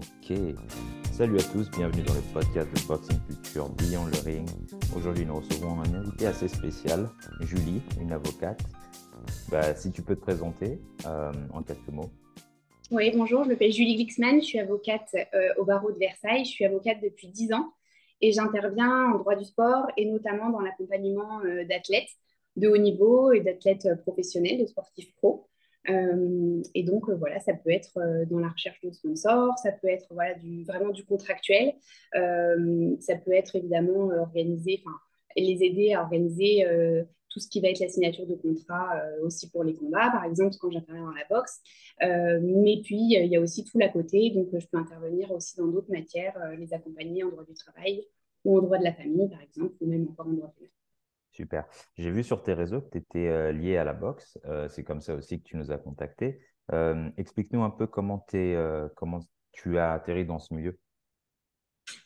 Ok. Salut à tous, bienvenue dans le podcast de Boxing Culture Beyond le Ring. Aujourd'hui, nous recevons un invité assez spécial, Julie, une avocate. Bah, si tu peux te présenter euh, en quelques mots. Oui, bonjour, je m'appelle Julie Glixman, je suis avocate euh, au barreau de Versailles. Je suis avocate depuis 10 ans et j'interviens en droit du sport et notamment dans l'accompagnement euh, d'athlètes de haut niveau et d'athlètes professionnels, de sportifs pro. Euh, et donc, euh, voilà, ça peut être euh, dans la recherche de sponsors, ça peut être voilà, vraiment du contractuel, ça peut être évidemment organiser, enfin, les aider à organiser tout ce qui va être la signature de contrat aussi pour les combats, par exemple, quand j'interviens dans la boxe. mais puis, il y a aussi tout l'à côté, donc je peux intervenir aussi dans d'autres matières, les accompagner en droit du travail ou en droit de la famille, par exemple, ou même encore en droit pénal. Super. J'ai vu sur tes réseaux que tu étais euh, lié à la boxe. Euh, c'est comme ça aussi que tu nous as contactés. Euh, explique-nous un peu comment, comment tu as atterri dans ce milieu.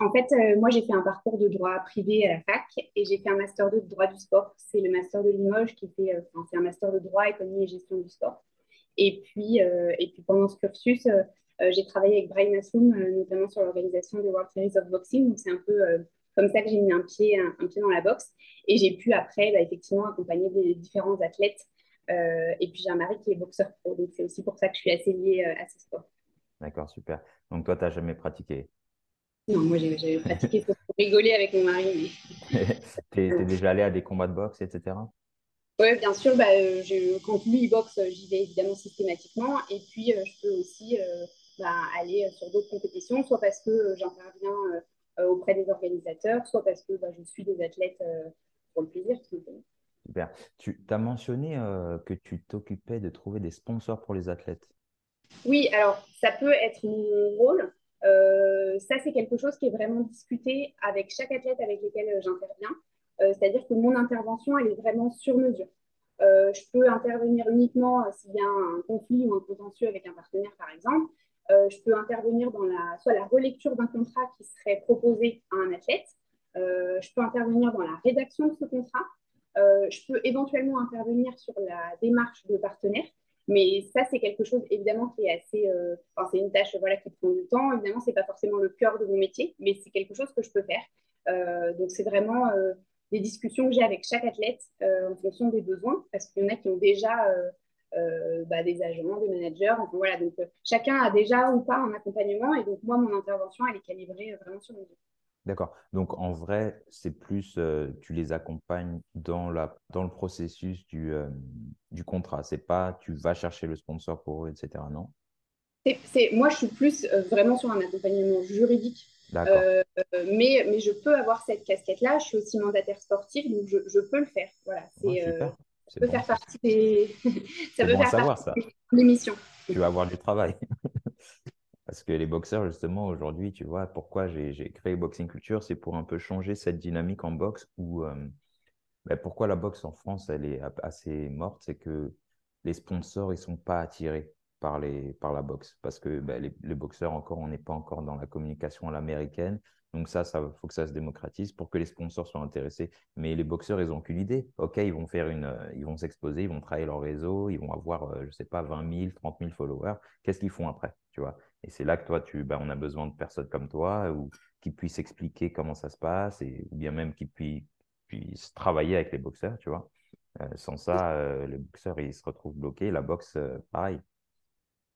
En fait, moi, j'ai fait un parcours de droit privé à la fac et j'ai fait un master 2 de droit du sport. C'est le master de Limoges qui fait, c'est un master de droit, économie et gestion du sport. Et puis, et puis pendant ce cursus, j'ai travaillé avec Brian Assoum, notamment sur l'organisation des World Series of Boxing. Donc, c'est un peu comme ça que j'ai mis un pied, un, pied dans la boxe. Et j'ai pu après, bah, effectivement, accompagner des différents athlètes. Euh, et puis j'ai un mari qui est boxeur pro, donc c'est aussi pour ça que je suis assez liée euh, à ce sport. D'accord, super. Donc toi, tu n'as jamais pratiqué? Non, moi j'ai pratiqué pour rigoler avec mon mari. tu es, déjà allé à des combats de boxe, etc. Oui, bien sûr. Bah, euh, je, quand lui il boxe, j'y vais évidemment systématiquement. Et puis je peux aussi bah, aller sur d'autres compétitions, soit parce que j'interviens auprès des organisateurs, soit parce que bah, je suis des athlètes euh, pour le plaisir, Super. Tu as mentionné euh, que tu t'occupais de trouver des sponsors pour les athlètes. Oui, alors ça peut être mon rôle. ça, c'est quelque chose qui est vraiment discuté avec chaque athlète avec lequel j'interviens. C'est-à-dire que mon intervention, elle est vraiment sur mesure. je peux intervenir uniquement s'il y a un conflit ou un contentieux avec un partenaire, par exemple. Euh, je peux intervenir dans la, soit la relecture d'un contrat qui serait proposé à un athlète. Euh, je peux intervenir dans la rédaction de ce contrat. Euh, je peux éventuellement intervenir sur la démarche de partenaire. Mais ça, c'est quelque chose évidemment qui est assez. Enfin, c'est une tâche voilà, qui prend du temps. Évidemment, ce n'est pas forcément le cœur de mon métier, mais c'est quelque chose que je peux faire. donc, c'est vraiment des discussions que j'ai avec chaque athlète en fonction des besoins, parce qu'il y en a qui ont déjà euh, bah, des agents, des managers. Enfin, voilà, donc euh, chacun a déjà ou pas un accompagnement et donc moi, mon intervention, elle est calibrée euh, vraiment sur mesure. D'accord. Donc en vrai, c'est plus, tu les accompagnes dans, la, dans le processus du, du contrat. C'est pas tu vas chercher le sponsor pour eux, etc. Non? C'est, Moi, je suis plus vraiment sur un accompagnement juridique. mais, mais je peux avoir cette casquette-là. Je suis aussi mandataire sportif, donc je, je peux le faire. Voilà, c'est, ça peut faire partie des. ça peut faire savoir, ça. l'émission. Tu vas avoir du travail. Parce que les boxeurs, justement, aujourd'hui, tu vois, pourquoi j'ai créé Boxing Culture, c'est pour un peu changer cette dynamique en boxe où. Euh, ben, pourquoi la boxe en France, elle est assez morte C'est que les sponsors, ils ne sont pas attirés par, les, par la boxe. Parce que ben, les, les, boxeurs, encore, on n'est pas encore dans la communication à l'américaine. Donc ça, ça faut que ça se démocratise pour que les sponsors soient intéressés. Mais les boxeurs, ils n'ont qu'une idée. OK, ils vont faire une, euh, ils vont s'exposer, ils vont travailler leur réseau, ils vont avoir, euh, je ne sais pas, 20 000, 30 000 followers. Qu'est-ce qu'ils font après, tu vois? Et c'est là que toi, tu, ben, on a besoin de personnes comme toi ou qui puissent expliquer comment ça se passe et ou bien même qui puissent, travailler avec les boxeurs, tu vois? Euh, sans ça, les boxeurs, ils se retrouvent bloqués. La boxe, pareil.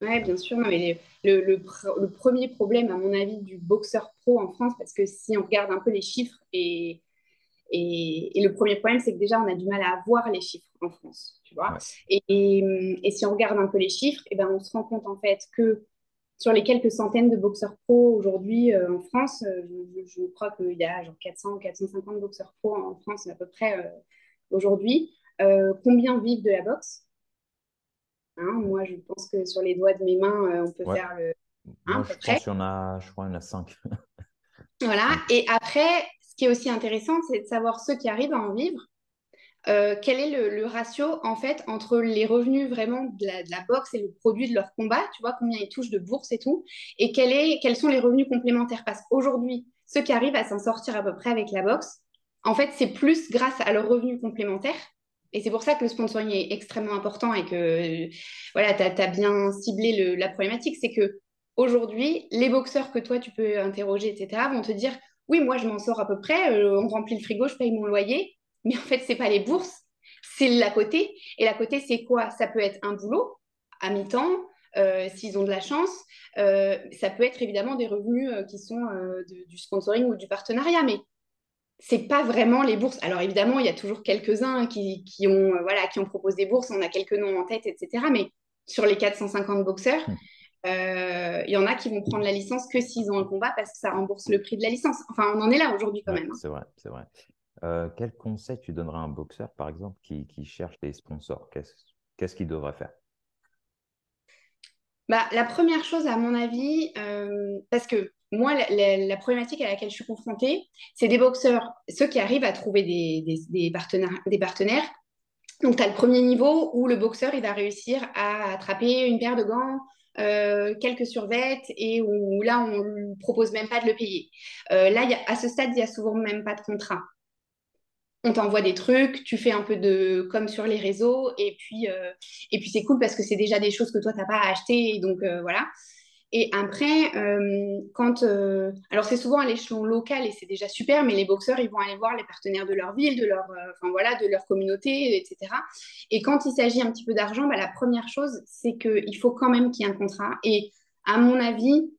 Oui, bien sûr. mais le, le, premier problème, à mon avis, du boxeur pro en France, parce que si on regarde un peu les chiffres, et, et, le premier problème, c'est que déjà, on a du mal à avoir les chiffres en France, tu vois. Et, et, si on regarde un peu les chiffres, et eh ben, on se rend compte en fait que sur les quelques centaines de boxeurs pro aujourd'hui euh, en France, euh, je, crois qu'il y a genre 400 ou 450 boxeurs pro en France à peu près euh, aujourd'hui. combien vivent de la boxe? Hein, moi, je pense que sur les doigts de mes mains, euh, on peut faire le. Hein, moi, je pense qu'il y en a, je crois, il y en a cinq. voilà. Et après, ce qui est aussi intéressant, c'est de savoir ceux qui arrivent à en vivre. Euh, quel est le, ratio en fait entre les revenus vraiment de la, boxe et le produit de leur combat, tu vois combien ils touchent de bourse et tout, et quel est, quels sont les revenus complémentaires Parce qu'aujourd'hui, ceux qui arrivent à s'en sortir à peu près avec la boxe, en fait, c'est plus grâce à leurs revenus complémentaires et c'est pour ça que le sponsoring est extrêmement important et que voilà, tu as, bien ciblé la problématique. C'est que aujourd'hui, les boxeurs que toi, tu peux interroger, etc., vont te dire, oui, moi, je m'en sors à peu près, euh, on remplit le frigo, je paye mon loyer, mais en fait, c'est pas les bourses, c'est l'à côté. Et l'à côté, c'est quoi? Ça peut être un boulot à mi-temps, euh, s'ils ont de la chance. Euh, ça peut être évidemment des revenus qui sont du sponsoring ou du partenariat, mais c'est pas vraiment les bourses. Alors évidemment, il y a toujours quelques-uns qui, ont, voilà, qui ont proposé des bourses, on a quelques noms en tête, etc. Mais sur les 450 boxeurs, hmm. Euh, il y en a qui vont prendre la licence que s'ils ont un combat parce que ça rembourse le prix de la licence. Enfin, on en est là aujourd'hui quand même. Hein. C'est vrai, c'est vrai. Euh, quel conseil tu donnerais à un boxeur, par exemple, qui, cherche des sponsors? Qu'est-ce qu'il devrait faire? Bah, La première chose, à mon avis, euh, parce que moi, la, problématique à laquelle je suis confrontée, c'est des boxeurs, ceux qui arrivent à trouver des, partenaires. Donc, tu as le premier niveau où le boxeur, il va réussir à attraper une paire de gants, euh, quelques survettes et où, là, on ne propose même pas de le payer. Euh, là, à ce stade, il n'y a souvent même pas de contrat. On t'envoie des trucs, tu fais un peu de comme sur les réseaux et puis, euh, et puis c'est cool parce que c'est déjà des choses que toi, tu n'as pas à acheter. Et donc, voilà. Et après, euh, quand. Euh, alors, c'est souvent à l'échelon local et c'est déjà super, mais les boxeurs, ils vont aller voir les partenaires de leur ville, de leur, euh, enfin, voilà, de leur communauté, etc. Et quand il s'agit un petit peu d'argent, bah, la première chose, c'est qu'il faut quand même qu'il y ait un contrat. Et à mon avis,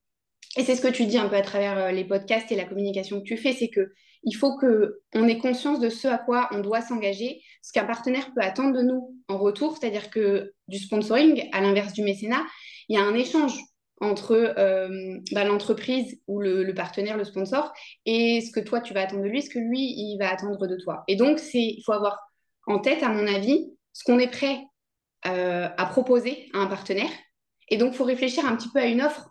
et c'est ce que tu dis un peu à travers les podcasts et la communication que tu fais, c'est que il faut qu'on ait conscience de ce à quoi on doit s'engager, ce qu'un partenaire peut attendre de nous en retour, c'est-à-dire que du sponsoring, à l'inverse du mécénat, il y a un échange entre euh, bah, l'entreprise ou le, partenaire, le sponsor, et ce que toi tu vas attendre de lui, ce que lui il va attendre de toi. Et donc il faut avoir en tête, à mon avis, ce qu'on est prêt euh, à proposer à un partenaire. Et donc faut réfléchir un petit peu à une offre.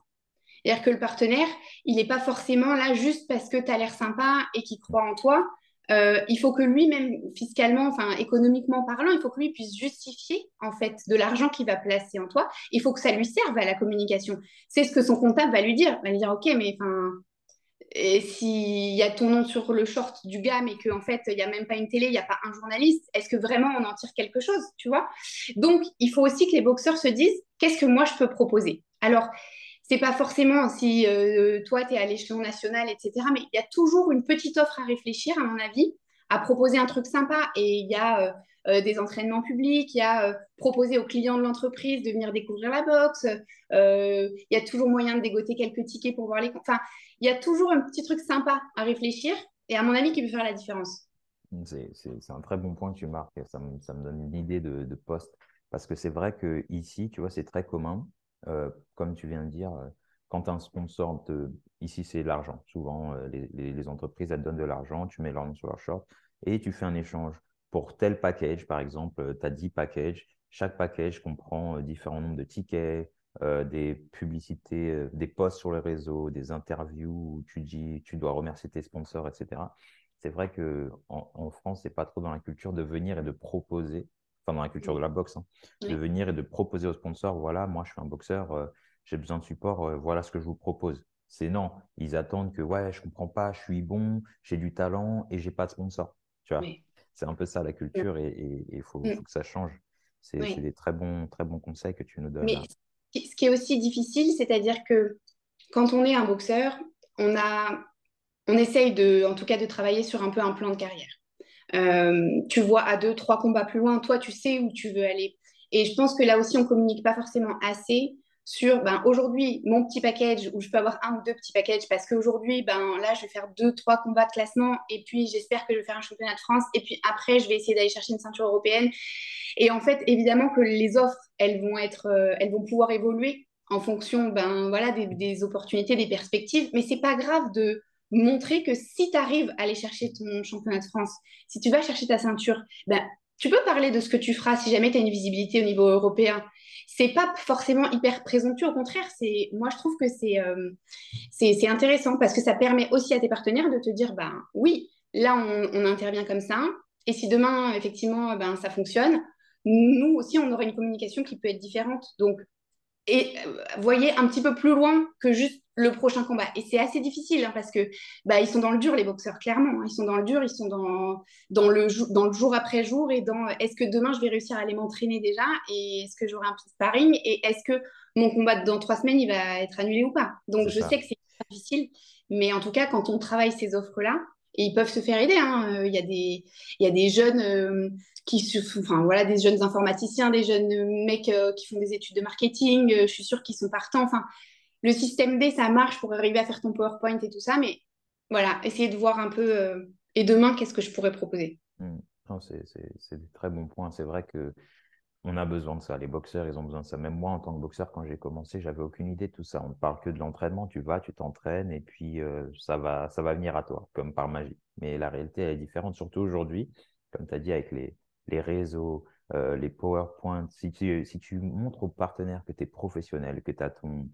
C'est-à-dire que le partenaire, il n'est pas forcément là juste parce que tu as l'air sympa et qu'il croit en toi, euh, il faut que lui-même, fiscalement, enfin économiquement parlant, il faut que lui puisse justifier en fait de l'argent qu'il va placer en toi. Il faut que ça lui serve à la communication. C'est ce que son comptable va lui dire. Va lui dire, ok, mais enfin, s'il y a ton nom sur le short du gars, mais qu'en fait, il n'y a même pas une télé, il n'y a pas un journaliste, est-ce que vraiment on en tire quelque chose, tu vois? Donc, il faut aussi que les boxeurs se disent, qu'est-ce que moi je peux proposer? Alors, c'est pas forcément si euh, toi, tu es à l'échelon national, etc. Mais il y a toujours une petite offre à réfléchir, à mon avis, à proposer un truc sympa. Et il y a euh, euh, des entraînements publics, il y a proposer aux clients de l'entreprise de venir découvrir la boxe. Il y a toujours moyen de dégoter quelques tickets pour voir les... Enfin, il y a toujours un petit truc sympa à réfléchir. Et à mon avis, qui peut faire la différence. C'est un très bon point que tu marques. Ça me, donne une idée de, de poste. Parce que c'est vrai que ici, tu vois, c'est très commun. Euh, comme tu viens de dire, euh, quand un sponsor, te... ici c'est l'argent. Souvent, euh, les, entreprises, elles donnent de l'argent, tu mets leur nom sur leur short et tu fais un échange. Pour tel package, par exemple, tu as 10 packages. Chaque package comprend différents nombres de tickets, des publicités, des posts sur les réseaux, des interviews où tu dis, tu dois remercier tes sponsors, etc. C'est vrai qu'en en, France, c'est pas trop dans la culture de venir et de proposer dans la culture de la boxe, hein, de venir et de proposer aux sponsors, voilà, moi je suis un boxeur, euh, j'ai besoin de support, euh, voilà ce que je vous propose. C'est non, ils attendent que ouais, je comprends pas, je suis bon, j'ai du talent et j'ai pas de sponsor. Tu vois, c'est un peu ça la culture et il faut, mm. faut, que ça change. C'est des très bons, très bons conseils que tu nous donnes. Mais ce qui est aussi difficile, c'est-à-dire que quand on est un boxeur, on a, on essaye de, en tout cas, de travailler sur un peu un plan de carrière. Euh, tu vois à deux, trois combats plus loin, toi, tu sais où tu veux aller. Et je pense que là aussi, on communique pas forcément assez sur ben, aujourd'hui mon petit package où je peux avoir un ou deux petits packages parce qu'aujourd'hui, ben, là, je vais faire deux, trois combats de classement et puis j'espère que je vais faire un championnat de France et puis après, je vais essayer d'aller chercher une ceinture européenne. Et en fait, évidemment que les offres, elles vont, être, euh, elles vont pouvoir évoluer en fonction ben, voilà, des, des opportunités, des perspectives, mais c'est pas grave de montrer que si tu arrives à aller chercher ton championnat de France, si tu vas chercher ta ceinture, ben, tu peux parler de ce que tu feras si jamais tu as une visibilité au niveau européen. C'est pas forcément hyper présomptueux, au contraire, c'est moi je trouve que c'est euh, c'est intéressant parce que ça permet aussi à tes partenaires de te dire ben oui, là on, on intervient comme ça et si demain effectivement ben ça fonctionne, nous aussi on aura une communication qui peut être différente. Donc et voyez un petit peu plus loin que juste le prochain combat. Et c'est assez difficile hein, parce que bah, ils sont dans le dur, les boxeurs, clairement. Hein. Ils sont dans le dur, ils sont dans, dans, le, dans le jour après jour et dans est-ce que demain je vais réussir à aller m'entraîner déjà et est-ce que j'aurai un petit sparring et est-ce que mon combat dans trois semaines il va être annulé ou pas? Donc je sais que c'est difficile, mais en tout cas, quand on travaille ces offres-là, et ils peuvent se faire aider. Hein. Euh, il, y a des, il y a des jeunes euh, qui, enfin voilà, des jeunes informaticiens, des jeunes mecs euh, qui font des études de marketing. je suis sûre qu'ils sont partants. Enfin, le système D, ça marche pour arriver à faire ton PowerPoint et tout ça, mais voilà, essayer de voir un peu. et demain, qu'est-ce que je pourrais proposer mmh. C'est des très bons points. C'est vrai que on a besoin de ça. Les boxeurs, ils ont besoin de ça. Même moi, en tant que boxeur, quand j'ai commencé, j'avais aucune idée de tout ça. On ne parle que de l'entraînement. Tu vas, tu t'entraînes et puis euh, ça, va, ça va venir à toi, comme par magie. Mais la réalité, elle est différente, surtout aujourd'hui, comme tu as dit, avec les, les réseaux, euh, les PowerPoint. Si tu, si tu montres aux partenaires que tu es professionnel, que tu as ton.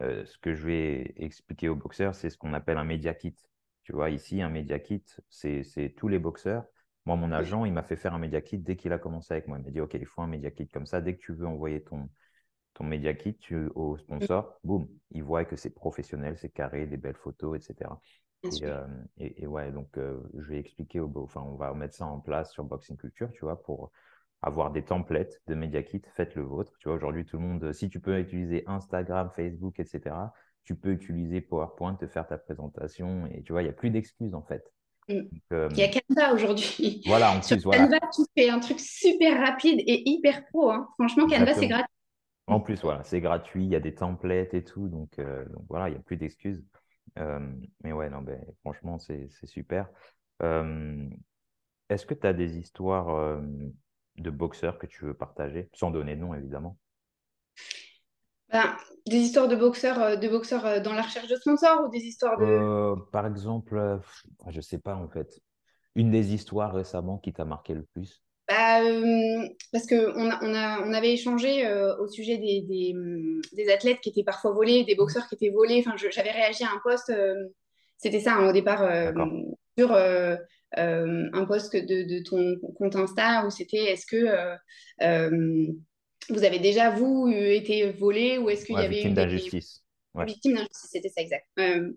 Euh, ce que je vais expliquer aux boxeurs, c'est ce qu'on appelle un media kit. Tu vois, ici, un media kit, c'est tous les boxeurs moi, mon agent, il m'a fait faire un média kit dès qu'il a commencé avec moi. Il m'a dit, OK, il faut un média kit comme ça. Dès que tu veux envoyer ton, ton média kit tu, au sponsor, boum, il voit que c'est professionnel, c'est carré, des belles photos, etc. Euh, et, et, ouais, donc euh, je vais expliquer, au, enfin, on va mettre ça en place sur Boxing Culture, tu vois, pour avoir des templates de média kit. Faites le vôtre. Tu vois, aujourd'hui, tout le monde, si tu peux utiliser Instagram, Facebook, etc., tu peux utiliser PowerPoint, te faire ta présentation. Et tu vois, il n'y a plus d'excuses en fait. Mm. Euh, il y a Canva aujourd'hui. Voilà, en plus, voilà. Canva, tu fais un truc super rapide et hyper pro. Hein. Franchement, Canva, c'est gratuit. En plus, voilà, c'est gratuit, il y a des templates et tout, donc, euh, voilà, il n'y a plus d'excuses. Euh, mais ouais, non, ben, franchement, c'est super. Est-ce que tu as des histoires de boxeurs que tu veux partager, sans donner de nom, évidemment ben, des histoires de boxeurs, euh, de boxeurs euh, dans la recherche de sponsors ou des histoires de... Euh, par exemple, je ne sais pas en fait. Une des histoires récemment qui t'a marqué le plus? Bah, Parce qu'on on a, on avait échangé au sujet des, des, athlètes qui étaient parfois volés, des boxeurs qui étaient volés. Enfin, j'avais réagi à un poste, c'était ça hein, au départ, sur un poste de, de, ton compte Insta où c'était est-ce que vous avez déjà, vous, été volé ou est-ce qu'il y avait victime d'injustice Victime d'injustice, c'était ça, exact. Euh,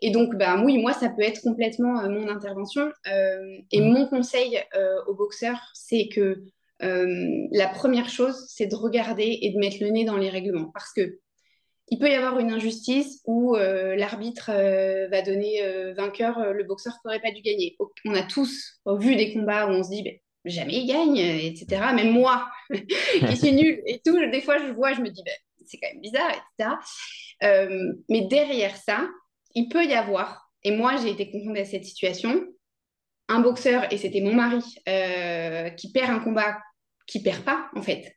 et donc, bah, oui, moi, ça peut être complètement euh, mon intervention. Euh, et mm. mon conseil aux boxeurs, c'est que la première chose, c'est de regarder et de mettre le nez dans les règlements. Parce que il peut y avoir une injustice où l'arbitre va donner vainqueur, le boxeur n'aurait pas dû gagner. On a tous vu des combats où on se dit, ben, jamais il gagne, etc. Même moi, qui suis nulle et tout, des fois je vois, je me dis, ben, c'est quand même bizarre, etc. Euh, mais derrière ça, il peut y avoir, et moi j'ai été confrontée à cette situation, un boxeur, et c'était mon mari, euh, qui perd un combat qui perd pas, en fait.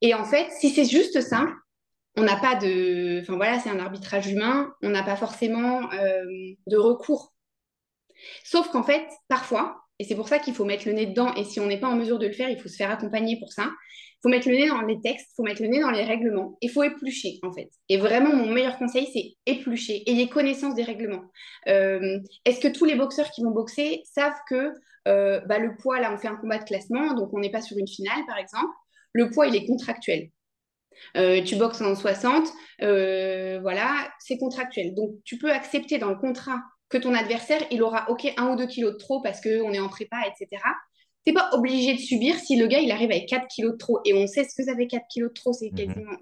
Et en fait, si c'est juste ça, on n'a pas de... Enfin voilà, c'est un arbitrage humain, on n'a pas forcément euh, de recours. Sauf qu'en fait, parfois, et c'est pour ça qu'il faut mettre le nez dedans. Et si on n'est pas en mesure de le faire, il faut se faire accompagner pour ça. Il faut mettre le nez dans les textes, il faut mettre le nez dans les règlements. Il faut éplucher, en fait. Et vraiment, mon meilleur conseil, c'est éplucher. Ayez connaissance des règlements. Euh, est-ce que tous les boxeurs qui vont boxer savent que euh, bah, le poids, là, on fait un combat de classement, donc on n'est pas sur une finale, par exemple. Le poids, il est contractuel. Euh, tu boxes en 60, voilà, c'est contractuel. Donc, tu peux accepter dans le contrat que ton adversaire, il aura OK un ou deux kilos de trop parce qu'on est en prépa, etc. Tu n'es pas obligé de subir si le gars, il arrive avec 4 kilos de trop. Et on sait ce que ça fait 4 kilos de trop, c'est mhm. quasiment...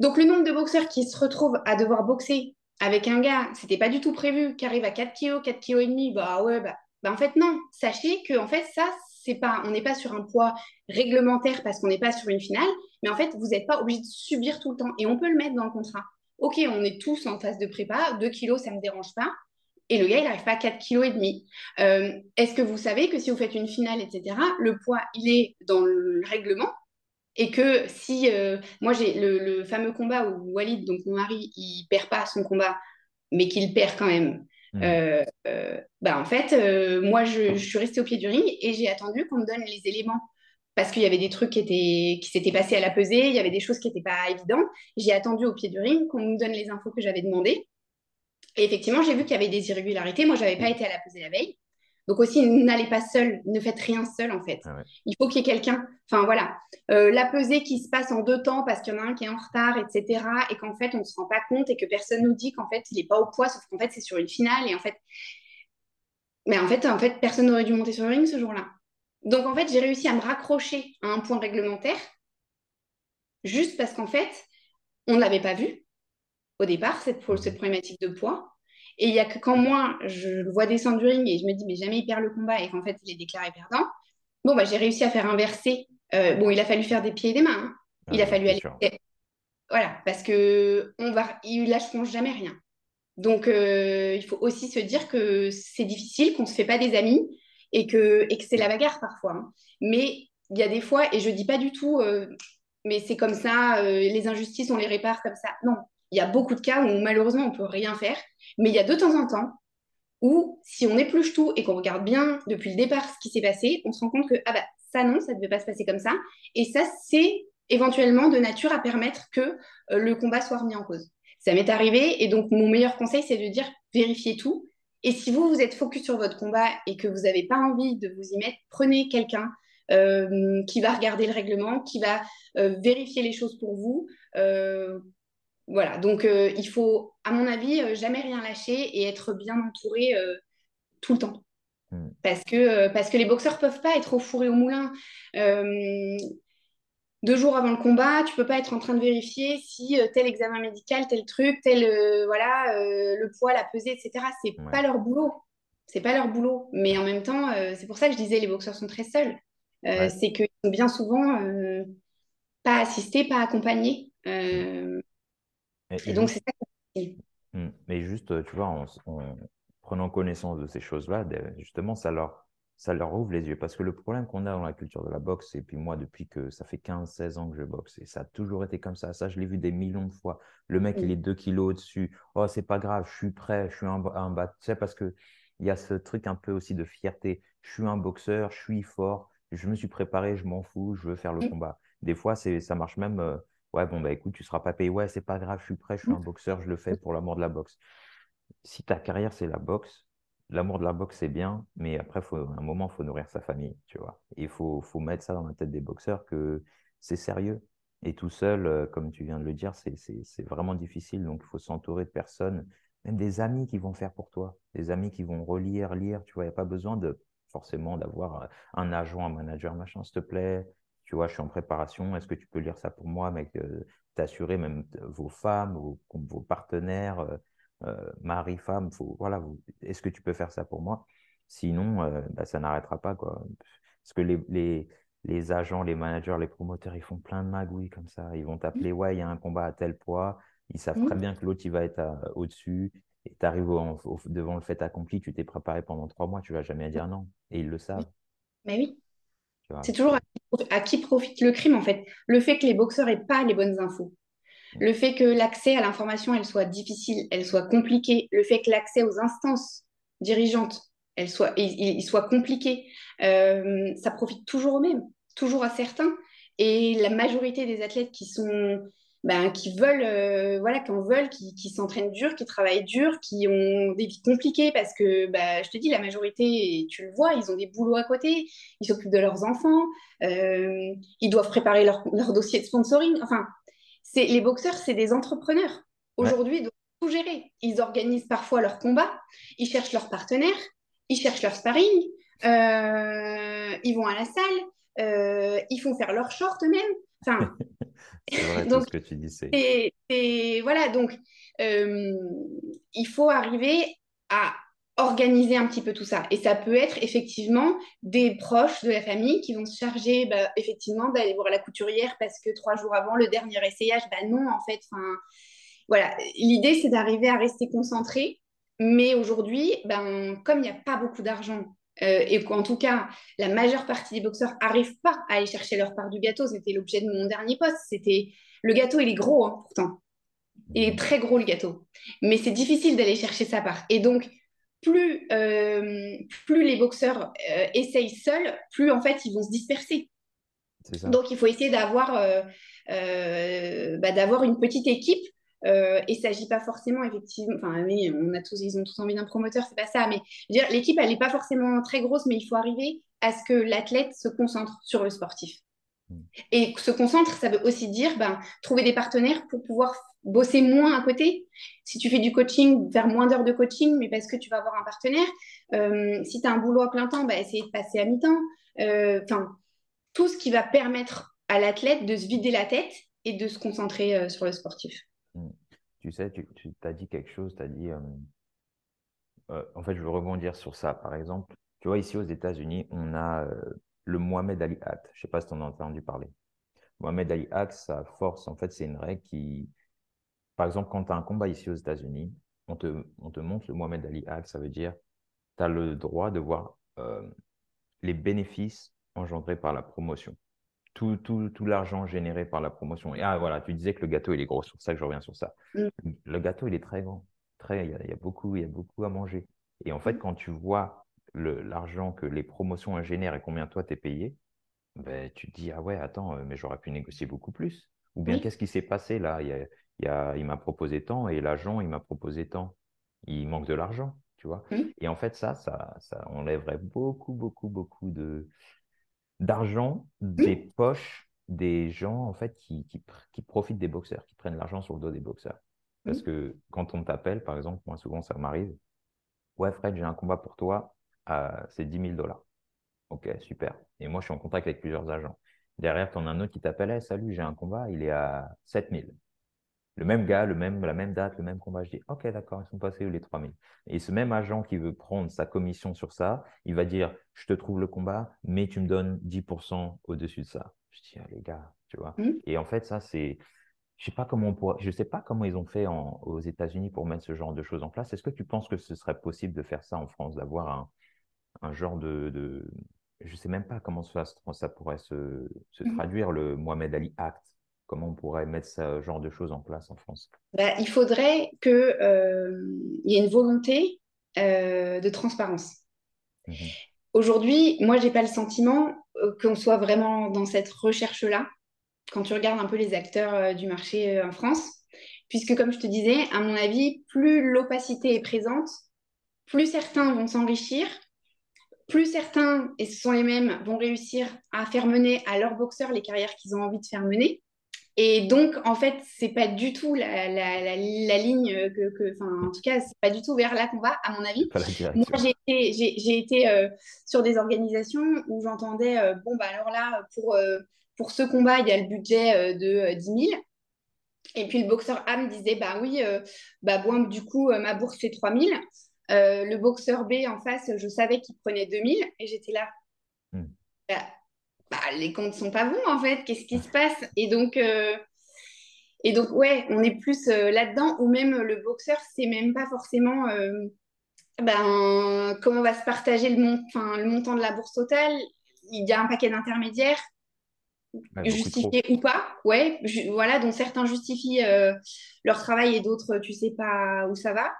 Donc, le nombre de boxeurs qui se retrouvent à devoir boxer avec un gars, c'était pas du tout prévu, qui arrive à 4 kilos, 4 kilos et demi, bah ouais, bah, bah en fait, non. Sachez que, en fait, ça, c'est pas, on n'est pas sur un poids réglementaire parce qu'on n'est pas sur une finale, mais en fait, vous n'êtes pas obligé de subir tout le temps. Et on peut le mettre dans le contrat. Ok, on est tous en phase de prépa, 2 kilos, ça ne me dérange pas et le gars, il n'arrive pas à 4,5 kg. Euh, Est-ce que vous savez que si vous faites une finale, etc., le poids, il est dans le règlement et que si, euh, moi j'ai le, fameux combat où Walid, donc mon mari, il perd pas son combat, mais qu'il perd quand même. Mmh. Euh, euh, bah en fait, moi je, je, suis restée au pied du ring et j'ai attendu qu'on me donne les éléments parce qu'il y avait des trucs qui étaient qui s'étaient passés à la pesée, il y avait des choses qui n'étaient pas évidentes. J'ai attendu au pied du ring qu'on me donne les infos que j'avais demandées. Et effectivement, j'ai vu qu'il y avait des irrégularités. Moi, je n'avais pas été à la pesée la veille. Donc aussi, n'allez pas seul, ne faites rien seul en fait. Ah ouais. Il faut qu'il y ait quelqu'un. Enfin voilà, Euh, la pesée qui se passe en deux temps parce qu'il y en a un qui est en retard, etc. Et qu'en fait, on ne se rend pas compte et que personne nous dit qu'en fait, il n'est pas au poids, sauf qu'en fait, c'est sur une finale. Et en fait, mais en fait, en fait personne n'aurait dû monter sur le ring ce jour-là. Donc en fait, j'ai réussi à me raccrocher à un point réglementaire juste parce qu'en fait, on ne l'avait pas vu au départ, cette, cette problématique de poids. Et il n'y a que quand moi, je le vois descendre du ring et je me dis, mais jamais il perd le combat et qu'en fait, il est déclaré perdant. Bon, bah, j'ai réussi à faire inverser. Euh, bon, il a fallu faire des pieds et des mains. hein. Il Ah a ouais, fallu aller. sûr. Voilà, parce que on va, ils lâcheront jamais rien. Donc, euh, il faut aussi se dire que c'est difficile, qu'on ne se fait pas des amis et que, et que c'est la bagarre parfois. hein. Mais il y a des fois, et je dis pas du tout, euh, mais c'est comme ça, les injustices, on les répare comme ça. Non, il y a beaucoup de cas où malheureusement, on peut rien faire. Mais il y a de temps en temps où, si on épluche tout et qu'on regarde bien depuis le départ ce qui s'est passé, on se rend compte que, ah bah, ça non, ça ne devait pas se passer comme ça. Et ça, c'est éventuellement de nature à permettre que euh, le combat soit remis en cause. Ça m'est arrivé et donc mon meilleur conseil, c'est de dire vérifiez tout. Et si vous, vous êtes focus sur votre combat et que vous n'avez pas envie de vous y mettre, prenez quelqu'un euh, qui va regarder le règlement, qui va euh, vérifier les choses pour vous. Voilà, donc euh, il faut, à mon avis, euh, jamais rien lâcher et être bien entouré euh, tout le temps. Mm. Parce que, parce que les boxeurs peuvent pas être au four et au moulin. Deux jours avant le combat, tu peux pas être en train de vérifier si tel examen médical, tel truc, tel voilà, le poids, la pesée, etc. C'est Ouais. pas leur boulot. C'est pas leur boulot. Mais en même temps, c'est pour ça que je disais les boxeurs sont très seuls. Ouais. C'est qu'ils sont bien souvent pas assistés, pas accompagnés. Euh, Et, et donc c'est ça. qui- Mm. Mais juste, tu vois, en, en prenant connaissance de ces choses-là, justement, ça leur, ça leur ouvre les yeux. Parce que le problème qu'on a dans la culture de la boxe, et puis moi, depuis que ça fait 15-16 ans que je boxe, et ça a toujours été comme ça, ça, je l'ai vu des millions de fois. Le mec, il Mm. est 2 kilos au-dessus. Oh, c'est pas grave, je suis prêt, je suis un, un bas. Tu sais, parce que il y a ce truc un peu aussi de fierté. Je suis un boxeur, je suis fort, je me suis préparé, je m'en fous, je veux faire le Mm. combat. Des fois, ça marche même. euh, Ouais, bon, bah écoute, tu seras pas payé. Ouais, c'est pas grave, je suis prêt, je suis un boxeur, je le fais pour l'amour de la boxe. Si ta carrière, c'est la boxe, l'amour de la boxe, c'est bien, mais après, faut, à un moment, il faut nourrir sa famille, tu vois. Il faut, faut mettre ça dans la tête des boxeurs que c'est sérieux. Et tout seul, euh, comme tu viens de le dire, c'est vraiment difficile. Donc, il faut s'entourer de personnes, même des amis qui vont faire pour toi, des amis qui vont relire, lire, tu vois. Il n'y a pas besoin de forcément d'avoir euh, un agent, un manager, machin, s'il te plaît. Tu vois, je suis en préparation. Est-ce que tu peux lire ça pour moi, mec euh, T'assurer même vos femmes, vos, vos partenaires, euh, euh, mari, femme, faut, voilà, est-ce que tu peux faire ça pour moi? Sinon, euh, bah, ça n'arrêtera pas, quoi. Parce que les, les, les agents, les managers, les promoteurs, ils font plein de magouilles comme ça. Ils vont t'appeler, ouais, il y a un combat à tel poids. Ils savent très Mm. bien que l'autre, il va être au-dessus. Et tu arrives devant le fait accompli, tu t'es préparé pendant trois mois, tu vas jamais dire non. Et ils le savent. Mais oui. C'est toujours à qui, profite le crime, en fait. Le fait que les boxeurs aient pas les bonnes infos. Le fait que l'accès à l'information, soit difficile, elle soit compliquée. Le fait que l'accès aux instances dirigeantes, soit compliqué. Euh, ça profite toujours aux mêmes, toujours à certains. Et la majorité des athlètes qui sont, ben, qui veulent, euh, voilà, qui en veulent, qui, qui s'entraînent dur, qui travaillent dur, qui ont des vies compliquées parce que, bah, je te dis, la majorité, et tu le vois, ils ont des boulots à côté, ils s'occupent de leurs enfants, euh, ils doivent préparer leur, leur dossier de sponsoring. Enfin, c'est, les boxeurs, c'est des entrepreneurs. Ouais. Aujourd'hui, ils doivent tout gérer. Ils organisent parfois leurs combats, ils cherchent leurs partenaires, ils cherchent leur sparring, euh, ils vont à la salle, ils font faire leurs shorts eux-mêmes. Enfin, C'est vrai, tout Donc, ce que tu dis, c'est. et, et voilà, donc euh, il faut arriver à organiser un petit peu tout ça. Et ça peut être effectivement des proches de la famille qui vont se charger bah, effectivement d'aller voir la couturière parce que trois jours avant le dernier essayage, bah non, en fait, enfin voilà, l'idée c'est d'arriver à rester concentré. Mais aujourd'hui, ben, comme il n'y a pas beaucoup d'argent euh, et qu'en tout cas, la majeure partie des boxeurs n'arrivent pas à aller chercher leur part du gâteau, c'était l'objet de mon dernier poste. C'était le gâteau, il est gros hein, pourtant. Il est très gros le gâteau. Mais c'est difficile d'aller chercher sa part. Et donc, plus, euh, plus les boxeurs euh, essayent seuls, plus en fait ils vont se disperser. Ça. Donc, il faut essayer d'avoir bah, d'avoir une petite équipe Euh, et il ne s'agit pas forcément, effectivement, enfin, oui, on a tous, ils ont tous envie d'un promoteur, c'est pas ça, mais l'équipe, elle n'est pas forcément très grosse, mais il faut arriver à ce que l'athlète se concentre sur le sportif. Mm. Et se concentre, ça veut aussi dire ben, trouver des partenaires pour pouvoir bosser moins à côté. Si tu fais du coaching, faire moins d'heures de coaching, mais parce que tu vas avoir un partenaire. Euh, si tu as un boulot à plein temps, ben, essayer de passer à mi-temps. Euh, enfin, tout ce qui va permettre à l'athlète de se vider la tête et de se concentrer euh, sur le sportif. Tu sais, tu, as dit quelque chose, tu as dit, en fait, je veux rebondir sur ça. Par exemple, tu vois, ici aux États-Unis, on a le Mohamed Ali Act. Je ne sais pas si tu en as entendu parler. Mohamed Ali Act, sa force, en fait, c'est une règle qui, par exemple, quand tu as un combat ici aux États-Unis, on te, on te montre le Mohamed Ali Act, ça veut dire tu as le droit de voir euh, les bénéfices engendrés par la promotion. Tout, tout, tout l'argent généré par la promotion. Et ah, voilà, tu disais que le gâteau, il est gros, c'est pour ça que je reviens sur ça. Mm. Le gâteau, il est très grand. Très, il, y a, il, y a, beaucoup, il y a beaucoup à manger. Et en fait, mm. quand tu vois l'argent que les promotions génèrent et combien toi t'es payé, ben, tu te dis, ah ouais, attends, euh, mais j'aurais pu négocier beaucoup plus. Ou bien, qu'est-ce qui s'est passé là? Il, y a, il, m'a proposé tant et l'agent, il m'a proposé tant. Il manque de l'argent, tu vois? Et en fait, ça, ça, ça enlèverait beaucoup, beaucoup, beaucoup de d'argent des poches des gens en fait qui, qui, qui profitent des boxeurs, qui prennent l'argent sur le dos des boxeurs. Parce que quand on t'appelle, par exemple, moi souvent ça m'arrive, ouais Fred, j'ai un combat pour toi, c'est 10 000 dollars. Ok, super. Et moi, je suis en contact avec plusieurs agents. Derrière, tu en as un autre qui t'appelle Salut, j'ai un combat, il est à 7 000. Le même gars, le même, la même date, le même combat. Je dis Ok, d'accord, ils sont passés où les 3 000 Et ce même agent qui veut prendre sa commission sur ça, il va dire Je te trouve le combat, mais tu me donnes 10% au-dessus de ça. Je dis ah, Les gars, tu vois. Mmh. Et en fait, ça, c'est je sais pas comment on je sais pas comment ils ont fait aux États-Unis pour mettre ce genre de choses en place. Est-ce que tu penses que ce serait possible de faire ça en France, d'avoir un, un genre de, de je ne sais même pas comment ça, ça pourrait se, se mmh traduire, le Mohamed Ali Act? Comment on pourrait mettre ce genre de choses en place en France? Bah, Il faudrait qu'il euh, y ait une volonté euh, de transparence. Mmh Aujourd'hui, moi, je n'ai pas le sentiment euh, qu'on soit vraiment dans cette recherche-là, quand tu regardes un peu les acteurs du marché en France. Puisque, comme je te disais, à mon avis, plus l'opacité est présente, plus certains vont s'enrichir, plus certains, et ce sont les mêmes, vont réussir à faire mener à leurs boxeurs les carrières qu'ils ont envie de faire mener. Et donc, en fait, c'est pas du tout la, la, la, ligne que, que en tout cas, c'est pas du tout vers là qu'on va, à mon avis. Moi, j'ai été, j'ai, été euh, sur des organisations où j'entendais, euh, bon, bah alors là, pour, euh, pour ce combat, il y a le budget de 10 000. Et puis le boxeur A me disait, bah oui, bah bon, du coup, ma bourse c'est 3 000. Euh, le boxeur B en face, je savais qu'il prenait 2000 et j'étais là. Hmm. Bah, bah, les comptes sont pas bons en fait, qu'est-ce qui se passe? Et donc, euh, et donc, ouais, on est plus euh, là-dedans, ou même le boxeur, c'est même pas forcément ben, comment va se partager le, le montant de la bourse totale. Il y a un paquet d'intermédiaires justifié ou pas, ouais, voilà, dont certains justifient leur travail et d'autres, tu sais pas où ça va.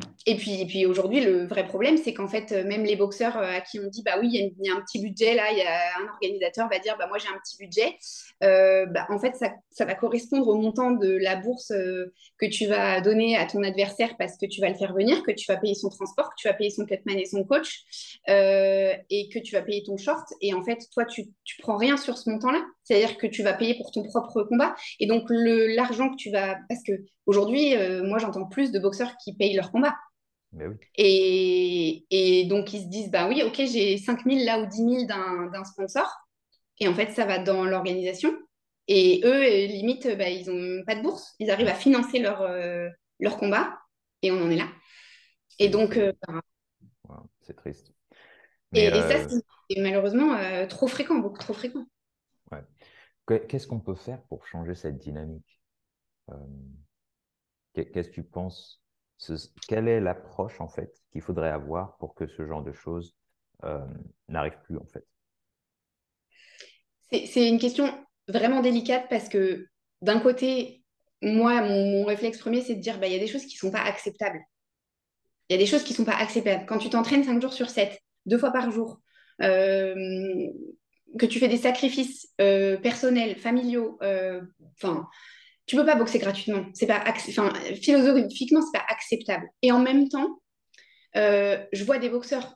Euh, et puis, aujourd'hui, le vrai problème, c'est qu'en fait, même les boxeurs à qui on dit, bah oui, il y, a un petit budget, là, il y a un organisateur va dire, bah moi j'ai un petit budget, euh, bah, en fait, ça, va correspondre au montant de la bourse euh, que tu vas donner à ton adversaire parce que tu vas le faire venir, que tu vas payer son transport, que tu vas payer son cutman et son coach, euh, et que tu vas payer ton short. Et en fait, toi, tu, tu prends rien sur ce montant-là. C'est-à-dire que tu vas payer pour ton propre combat. Et donc, l'argent que tu vas... Parce que aujourd'hui, moi, j'entends plus de boxeurs qui payent leur combat. Et, et, donc, ils se disent, bah oui, ok, j'ai 5 000 là ou 10 000 d'un sponsor. Et en fait, ça va dans l'organisation. Et eux, limite, bah, ils n'ont pas de bourse. Ils arrivent à financer leur, euh, leur combat. Et on en est là. Et donc... Euh, c'est triste. et, ça, euh, c'est malheureusement trop fréquent, beaucoup trop fréquent. Qu'est-ce qu'on peut faire pour changer cette dynamique Qu'est-ce que tu penses? Quelle est l'approche en fait qu'il faudrait avoir pour que ce genre de choses euh, n'arrive plus en fait? C'est une question vraiment délicate parce que d'un côté, moi, mon, réflexe premier, c'est de dire bah, il y a des choses qui ne sont pas acceptables. Il y a des choses qui ne sont pas acceptables. Quand tu t'entraînes 5 jours sur 7, deux fois par jour, que tu fais des sacrifices euh, personnels, familiaux, enfin tu peux pas boxer gratuitement. C'est pas, philosophiquement, c'est pas acceptable. Et en même temps, euh, je vois des boxeurs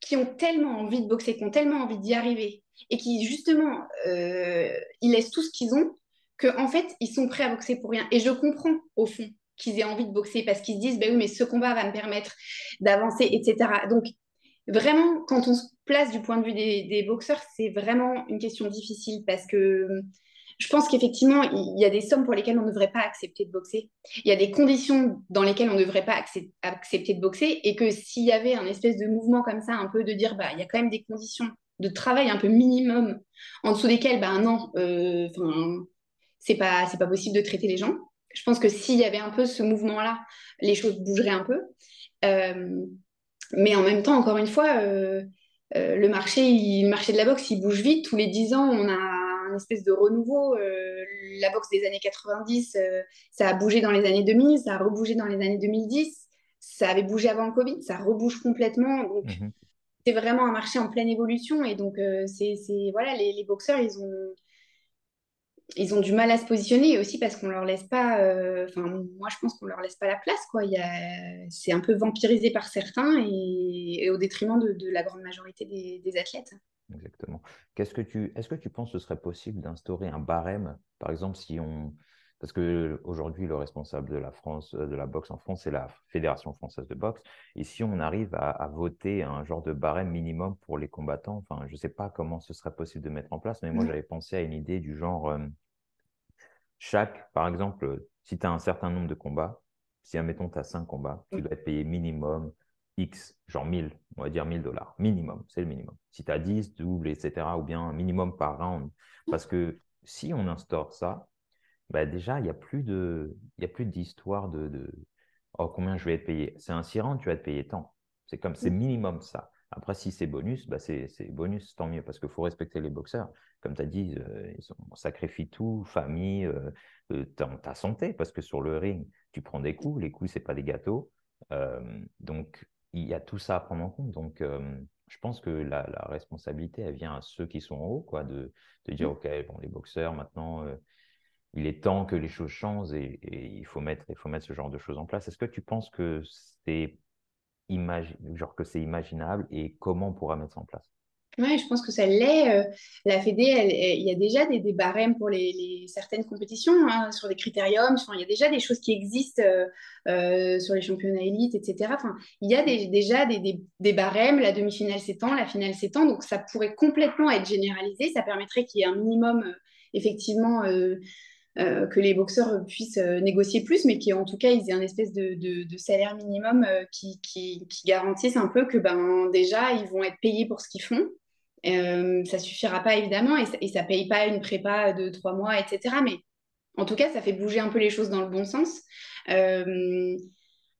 qui ont tellement envie de boxer, qui ont tellement envie d'y arriver, et qui justement, euh, ils laissent tout ce qu'ils ont, qu'en en fait, ils sont prêts à boxer pour rien. Et je comprends au fond qu'ils aient envie de boxer parce qu'ils se disent, bah oui, mais ce combat va me permettre d'avancer, etc. Donc, vraiment, quand on se place du point de vue des, boxeurs, c'est vraiment une question difficile parce que je pense qu'effectivement, il y a des sommes pour lesquelles on ne devrait pas accepter de boxer. Il y a des conditions dans lesquelles on ne devrait pas accepter de boxer. Et que s'il y avait un espèce de mouvement comme ça, un peu de dire, bah, il y a quand même des conditions de travail un peu minimum, en dessous desquelles, bah, non, euh, c'est pas, pas possible de traiter les gens. Je pense que s'il y avait un peu ce mouvement-là, les choses bougeraient un peu. Euh, mais en même temps, encore une fois, euh, euh, le, marché, le marché de la boxe, il bouge vite. Tous les 10 ans, on a espèce de renouveau. Euh, la boxe des années 90, euh, ça a bougé dans les années 2000, ça a rebougé dans les années 2010, ça avait bougé avant le Covid, ça rebouge complètement. Donc, mhm. c'est vraiment un marché en pleine évolution. Et donc, c'est, voilà, les, boxeurs, ils ont, ils ont du mal à se positionner aussi parce qu'on leur laisse pas. Enfin, moi, je pense qu'on leur laisse pas la place. Quoi. Il c'est un peu vampirisé par certains et, au détriment de, la grande majorité des athlètes. Exactement. Qu'est-ce que tu, est-ce que tu penses que ce serait possible d'instaurer un barème, par exemple, si on, parce que aujourd'hui le responsable de la France, de la boxe en France, c'est la Fédération française de boxe, et si on arrive à, voter un genre de barème minimum pour les combattants, enfin, je ne sais pas comment ce serait possible de mettre en place, mais moi mmh. j'avais pensé à une idée du genre, euh, chaque, par exemple, si tu as un certain nombre de combats, si admettons tu as 5 combats, tu mmh. dois être payé minimum X, genre 1000, on va dire 1000 dollars, minimum, c'est le minimum. Si tu as 10, double, etc., ou bien un minimum par round. Parce que si on instaure ça, bah déjà, il n'y a plus de, il y a plus d'histoire de, de, oh, combien je vais être payé. C'est un 6 tu vas être payé tant. C'est comme, c'est minimum ça. Après, si c'est bonus, bah c'est bonus, tant mieux, parce qu'il faut respecter les boxeurs. Comme tu as dit, euh, ils on sacrifie tout, famille, euh, euh, ta, santé, parce que sur le ring, tu prends des coups, les coups, ce n'est pas des gâteaux. donc, il y a tout ça à prendre en compte. Donc, je pense que la, responsabilité, elle vient à ceux qui sont en haut, quoi, de, de dire, mmh. OK, bon, les boxeurs, maintenant, euh, il est temps que les choses changent et, il, faut mettre, il faut mettre ce genre de choses en place. Est-ce que tu penses que c'est imaginable et comment on pourra mettre ça en place? Oui, je pense que ça l'est. Euh, la Fédé, il y a déjà des, des barèmes pour les, certaines compétitions, hein, sur des critériums. il y a déjà des choses qui existent euh, euh, sur les championnats élites, etc. Enfin, il y a déjà des, des, barèmes. La demi-finale s'étend, la finale s'étend. Donc, ça pourrait complètement être généralisé. Ça permettrait qu'il y ait un minimum, effectivement, que les boxeurs puissent négocier plus, mais qu'en tout cas, ils aient un espèce de, salaire minimum qui, qui, garantisse un peu que ben, déjà, ils vont être payés pour ce qu'ils font. Euh, ça suffira pas évidemment et ça, et ça paye pas une prépa de trois mois, etc. Mais en tout cas, ça fait bouger un peu les choses dans le bon sens. Euh,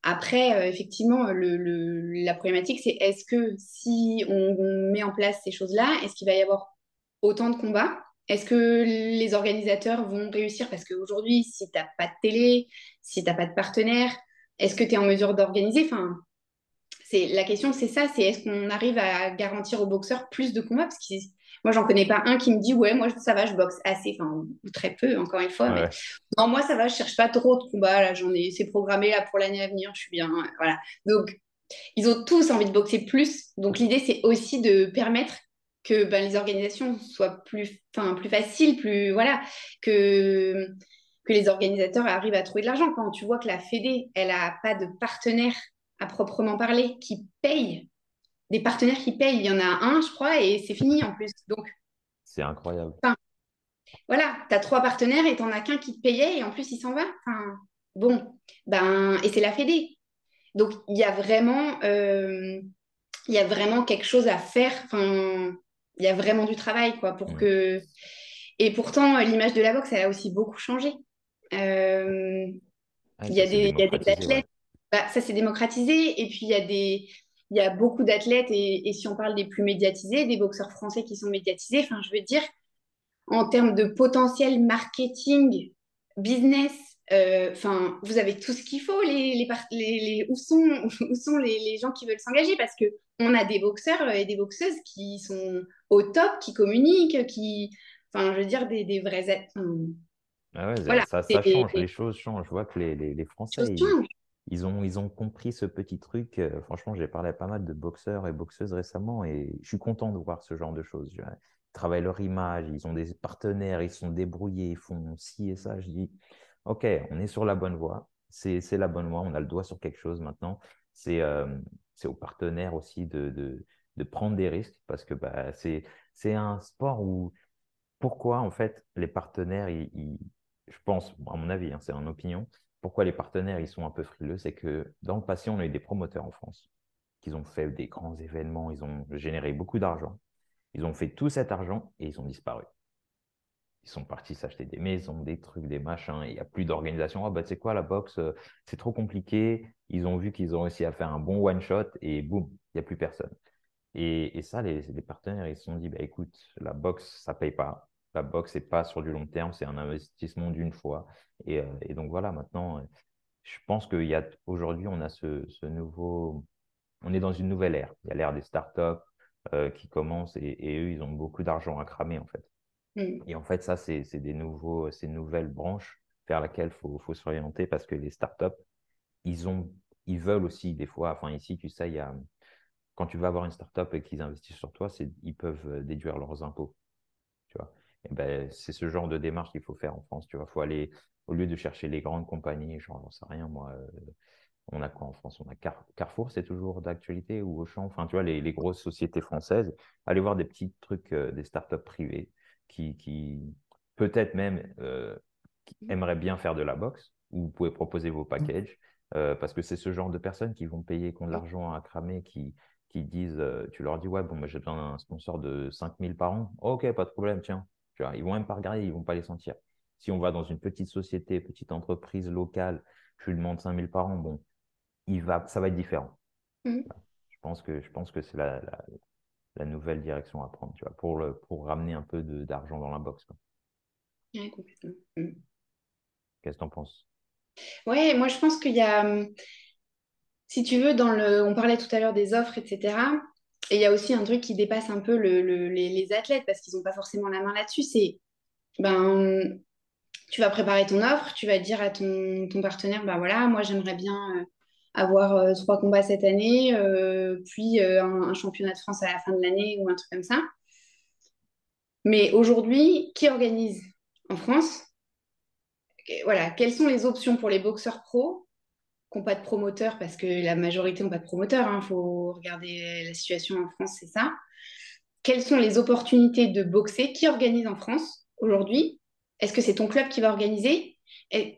après, euh, effectivement, la problématique, c'est est-ce que si on, met en place ces choses-là, est-ce qu'il va y avoir autant de combats? Est-ce que les organisateurs vont réussir? Parce qu'aujourd'hui, si tu n'as pas de télé, si tu n'as pas de partenaire, est-ce que tu es en mesure d'organiser? Enfin, la question, c'est ça, c'est est-ce qu'on arrive à garantir aux boxeurs plus de combats? Parce que moi, j'en connais pas un qui me dit ouais, moi ça va, je boxe assez, enfin ou très peu, encore une fois. Mais... Non, moi ça va, je cherche pas trop de combats. Là, j'en ai, c'est programmé là pour l'année à venir, je suis bien, voilà. Donc, ils ont tous envie de boxer plus. Donc, l'idée c'est aussi de permettre que ben, les organisations soient plus, plus faciles, plus voilà, que que les organisateurs arrivent à trouver de l'argent. Quand tu vois que la Fédé, elle a pas de partenaire à proprement parler, qui payent, des partenaires qui payent. Il y en a un, je crois, et c'est fini en plus. Donc, c'est incroyable. voilà, tu as trois partenaires et tu n'en as qu'un qui te payait et en plus il s'en va. bon, ben, et c'est la Fédé. Donc, il y a vraiment, euh, il y a vraiment quelque chose à faire. Enfin, il y a vraiment du travail, quoi, pour que. Et pourtant, l'image de la boxe, elle a aussi beaucoup changé. Euh, il y, a des, y a des athlètes bah, ça s'est démocratisé. Et puis, il y a des. Il y a beaucoup d'athlètes, et, si on parle des plus médiatisés, des boxeurs français qui sont médiatisés, enfin, je veux dire, en termes de potentiel marketing, business, euh, enfin, vous avez tout ce qu'il faut. Les, les, les, où sont, où sont les, gens qui veulent s'engager Parce que on a des boxeurs et des boxeuses qui sont au top, qui communiquent, qui, enfin, je veux dire, des, des vrais. Ah ça, change, les choses changent. Je vois que les, les, Français, ils, ont, ils ont compris ce petit truc. Euh, franchement, j'ai parlé à pas mal de boxeurs et boxeuses récemment et je suis content de voir ce genre de choses. Ils travaillent leur image, ils ont des partenaires, ils sont débrouillés, ils font ci et ça. Je dis, OK, on est sur la bonne voie. C'est la bonne voie, on a le doigt sur quelque chose maintenant. C'est euh, aux partenaires aussi de, de, de, prendre des risques parce que bah, c'est un sport où pourquoi en fait les partenaires, ils, je pense, à mon avis, hein, c'est en opinion, pourquoi les partenaires ils sont un peu frileux, c'est que dans le passé, on a eu des promoteurs en France qui ont fait des grands événements, ils ont généré beaucoup d'argent, ils ont fait tout cet argent et ils ont disparu. Ils sont partis s'acheter des maisons, des trucs, des machins. Il n'y a plus d'organisation. Ah, bah, tu sais quoi, la boxe, euh, c'est trop compliqué. Ils ont vu qu'ils ont réussi à faire un bon one-shot et boum, il n'y a plus personne. Et, ça, les, partenaires, ils se sont dit, bah, écoute, la boxe, ça ne paye pas la boxe n'est pas sur du long terme, c'est un investissement d'une fois. Et, euh, donc voilà, maintenant, euh, je pense qu'il aujourd'hui, on a ce, nouveau, on est dans une nouvelle ère. Il y a l'ère des startups euh, qui commencent et, eux, ils ont beaucoup d'argent à cramer en fait. Mm. Et en fait, ça, c'est des nouveaux, ces nouvelles branches vers lesquelles il faut, faut s'orienter parce que les startups, ils ont, ils veulent aussi des fois, enfin ici, tu sais, il y a, quand tu vas avoir une startup et qu'ils investissent sur toi, ils peuvent déduire leurs impôts. Tu vois. Ben, c'est ce genre de démarche qu'il faut faire en France. Tu vois, faut aller au lieu de chercher les grandes compagnies, genre j'en sais rien moi. Euh, on a quoi en France? On a Carrefour, c'est toujours d'actualité ou Auchan? Enfin, tu vois, les, grosses sociétés françaises. Aller voir des petits trucs, euh, des startups privées qui, qui peut-être même euh, aimeraient bien faire de la boxe. Où vous pouvez proposer vos packages parce que c'est ce genre de personnes qui vont payer, qui ont de l'argent à cramer, qui, qui disent, tu leur dis, ouais, bon, j'ai besoin d'un sponsor de 5000 par an. ok, pas de problème, tiens, tu vois, ils vont même pas regarder, ils vont pas les sentir. Si on va dans une petite société, petite entreprise locale, je lui demande 5000 par an, bon, il va, ça va être différent. Mmh. Je pense que, je pense que c'est la, la, nouvelle direction à prendre, tu vois, pour, le, pour ramener un peu d'argent dans la boxe. Complètement. Mmh. Qu'est-ce que tu en penses? Ouais, moi je pense qu'il y a, hum, si tu veux, on parlait tout à l'heure des offres, etc. Et il y a aussi un truc qui dépasse un peu les, athlètes parce qu'ils n'ont pas forcément la main là-dessus. C'est, ben, tu vas préparer ton offre, tu vas dire à ton, partenaire, ben voilà, moi j'aimerais bien euh, avoir euh, trois combats cette année, euh, puis un, championnat de France à la fin de l'année ou un truc comme ça. Mais aujourd'hui, qui organise en France? Voilà, quelles sont les options pour les boxeurs pros? Qui n'ont pas de promoteur, parce que la majorité n'ont pas de promoteur, il hein, faut regarder la situation en France, c'est ça. Quelles sont les opportunités de boxer Qui organise en France aujourd'hui? Est-ce que c'est ton club qui va organiser?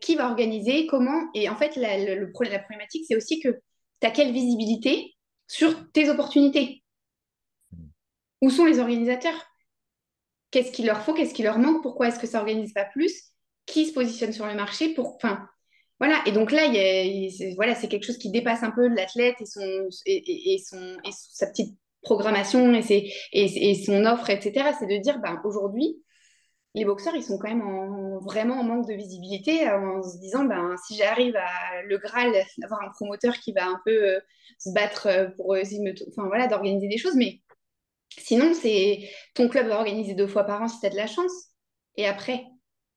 Qui va organiser? Comment? Et en fait, la, la problématique, c'est aussi que tu as quelle visibilité sur tes opportunités? Où sont les organisateurs? Qu'est-ce qu'il leur faut? Qu'est-ce qui leur manque? Pourquoi est-ce que ça n'organise pas plus? Qui se positionne sur le marché pour... voilà, et donc là, voilà, c'est quelque chose qui dépasse un peu l'athlète et, son, et, son, sa petite programmation et, et, son offre, etc. C'est de dire, ben, aujourd'hui, les boxeurs, ils sont quand même vraiment en manque de visibilité en se disant, ben, si j'arrive à le Graal d'avoir un promoteur qui va un peu euh, se battre euh, pour essayer enfin, voilà, d'organiser des choses, mais sinon, c'est ton club va organiser deux fois par an si tu as de la chance. Et après,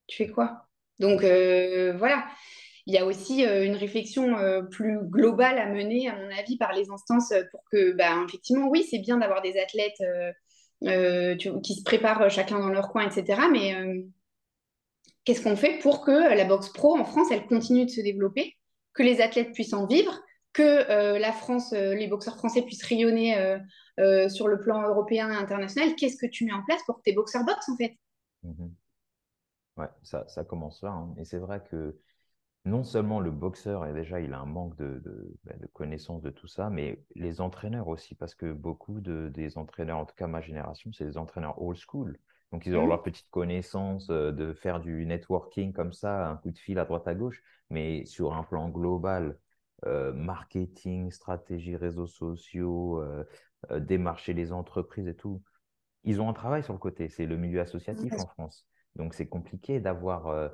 tu fais quoi? Donc euh, voilà il y a aussi euh, une réflexion euh, plus globale à mener, à mon avis, par les instances euh, pour que, ben, effectivement, oui, c'est bien d'avoir des athlètes qui se préparent chacun dans leur coin, etc. Mais qu'est-ce qu'on fait pour que la boxe pro en France, elle continue de se développer, que les athlètes puissent en vivre, que la France, les boxeurs français puissent rayonner sur le plan européen et international? Qu'est-ce que tu mets en place pour que tes boxeurs boxent, en fait? Mmh Ouais, ça, ça commence là. Hein. Et c'est vrai que non seulement le boxeur, et déjà, il a un manque de, ben, de, connaissance de tout ça, mais les entraîneurs aussi, parce que beaucoup de, des entraîneurs, en tout cas ma génération, c'est des entraîneurs old school. Donc, ils ont mmh. leur petite connaissance euh, de faire du networking comme ça, un coup de fil à droite à gauche, mais sur un plan global, euh, marketing, stratégie, réseaux sociaux, euh, démarcher les entreprises et tout. Ils ont un travail sur le côté, c'est le milieu associatif en France. Donc, c'est compliqué d'avoir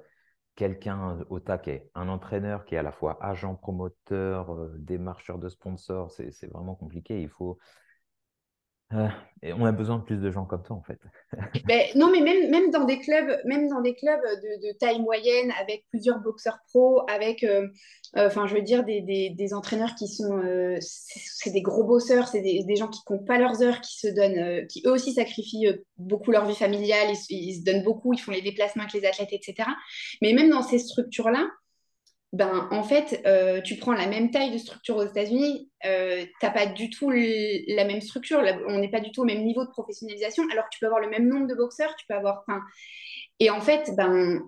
quelqu'un au taquet, un entraîneur qui est à la fois agent promoteur, euh, démarcheur de sponsors, c'est vraiment compliqué. Il faut. On a besoin de plus de gens comme toi, en fait. Ben, non, mais même, même, dans des clubs, même dans des clubs de, taille moyenne, avec plusieurs boxeurs pros, avec, euh, euh, enfin, je veux dire, des, des, des entraîneurs qui sont, euh, c'est des gros bosseurs, c'est des, des, gens qui comptent pas leurs heures, qui se donnent, qui eux aussi sacrifient beaucoup leur vie familiale, ils, ils, se donnent beaucoup, ils font les déplacements avec les athlètes, etc. Mais même dans ces structures-là, ben, en fait, euh, tu prends la même taille de structure aux États-Unis, euh, tu n'as pas du tout la même structure, on n'est pas du tout au même niveau de professionnalisation, alors que tu peux avoir le même nombre de boxeurs, tu peux avoir... Et en fait, ben,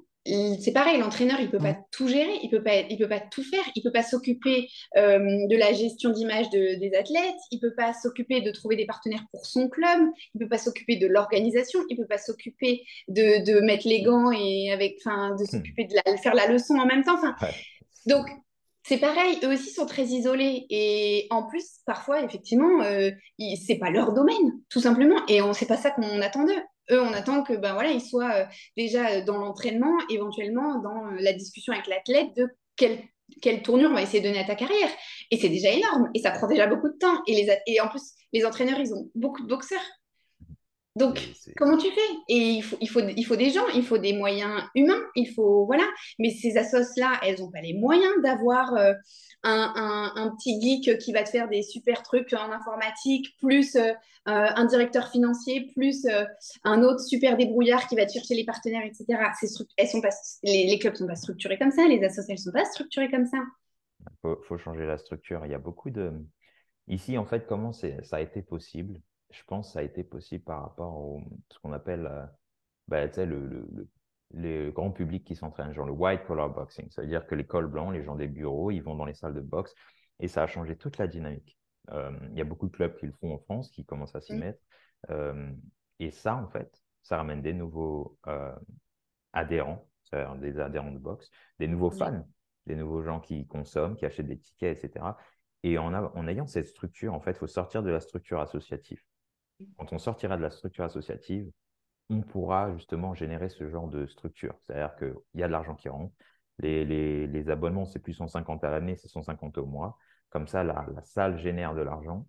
c'est pareil, l'entraîneur, il peut pas tout gérer, il peut pas, il peut pas tout faire, il peut pas s'occuper euh, de la gestion d'image de, des athlètes, il peut pas s'occuper de trouver des partenaires pour son club, il peut pas s'occuper de l'organisation, il peut pas s'occuper de, de, mettre les gants et avec, enfin, de hmm. s'occuper de la, faire la leçon en même temps. Enfin, donc, c'est pareil, eux aussi sont très isolés. Et en plus, parfois, effectivement, euh, c'est pas leur domaine, tout simplement. Et on sait pas ça qu'on attend d'eux. Eux, on attend que ben voilà, ils soient euh, déjà dans l'entraînement, éventuellement dans euh, la discussion avec l'athlète de quelle, quelle tournure on va essayer de donner à ta carrière. Et c'est déjà énorme. Et ça prend déjà beaucoup de temps. Et, les, et en plus, les entraîneurs, ils ont beaucoup de boxeurs. Donc, comment tu fais? Et il faut, il, faut, il faut des gens, il faut des moyens humains, il faut. Voilà. Mais ces assos-là, elles n'ont pas les moyens d'avoir euh, un, un, petit geek qui va te faire des super trucs en informatique, plus euh, un directeur financier, plus euh, un autre super débrouillard qui va te chercher les partenaires, etc. elles sont pas, les, les clubs ne sont pas structurés comme ça, les assos, elles ne sont pas structurées comme ça. Il faut, faut, changer la structure. Il y a beaucoup de. Ici, en fait, comment ça a été possible? Je pense que ça a été possible par rapport au ce qu'on appelle euh, bah, le, le, le, grand public qui s'entraîne, genre le white collar boxing. Ça veut dire que les cols blancs, les gens des bureaux, ils vont dans les salles de boxe et ça a changé toute la dynamique. Euh, il y a beaucoup de clubs qui le font en France, qui commencent à s'y mmh. mettre. Euh, et ça, en fait, ça ramène des nouveaux adhérents, c'est-à-dire des adhérents de boxe, des nouveaux fans, des nouveaux gens qui consomment, qui achètent des tickets, etc. Et en, en ayant cette structure, en fait, il faut sortir de la structure associative quand on sortira de la structure associative, on pourra justement générer ce genre de structure. C'est-à-dire qu'il y a de l'argent qui rentre. Les, les, les abonnements, c'est plus 150 à l'année, c'est 150 au mois. Comme ça, la, salle génère de l'argent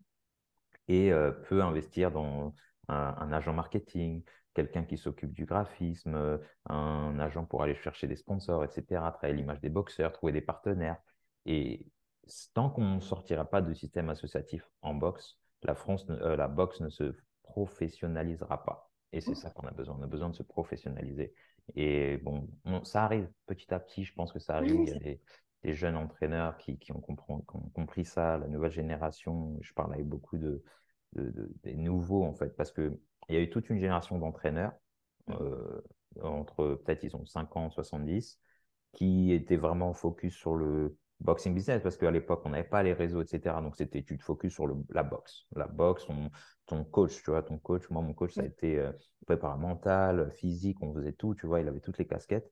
et euh, peut investir dans un, agent marketing, quelqu'un qui s'occupe du graphisme, euh, un agent pour aller chercher des sponsors, etc., travailler l'image des boxeurs, trouver des partenaires. Et tant qu'on ne sortira pas de système associatif en boxe, la, France, euh, la boxe ne se professionnalisera pas. Et c'est mmh. ça qu'on a besoin. On a besoin de se professionnaliser. Et bon, ça arrive petit à petit. Je pense que ça arrive. Il y a des, jeunes entraîneurs qui, ont, compris ça, la nouvelle génération. Je parle avec beaucoup de, des nouveaux, en fait, parce qu'il y a eu toute une génération d'entraîneurs, mmh. euh, entre peut-être ils ont 50, 70, qui étaient vraiment focus sur le, boxing business parce qu'à l'époque, on n'avait pas les réseaux, etc. Donc, c'était tu te focuses sur le, la boxe. La boxe, ton coach, tu vois, ton coach, moi, mon coach, ça a été euh, préparation mental, physique, on faisait tout, tu vois, il avait toutes les casquettes.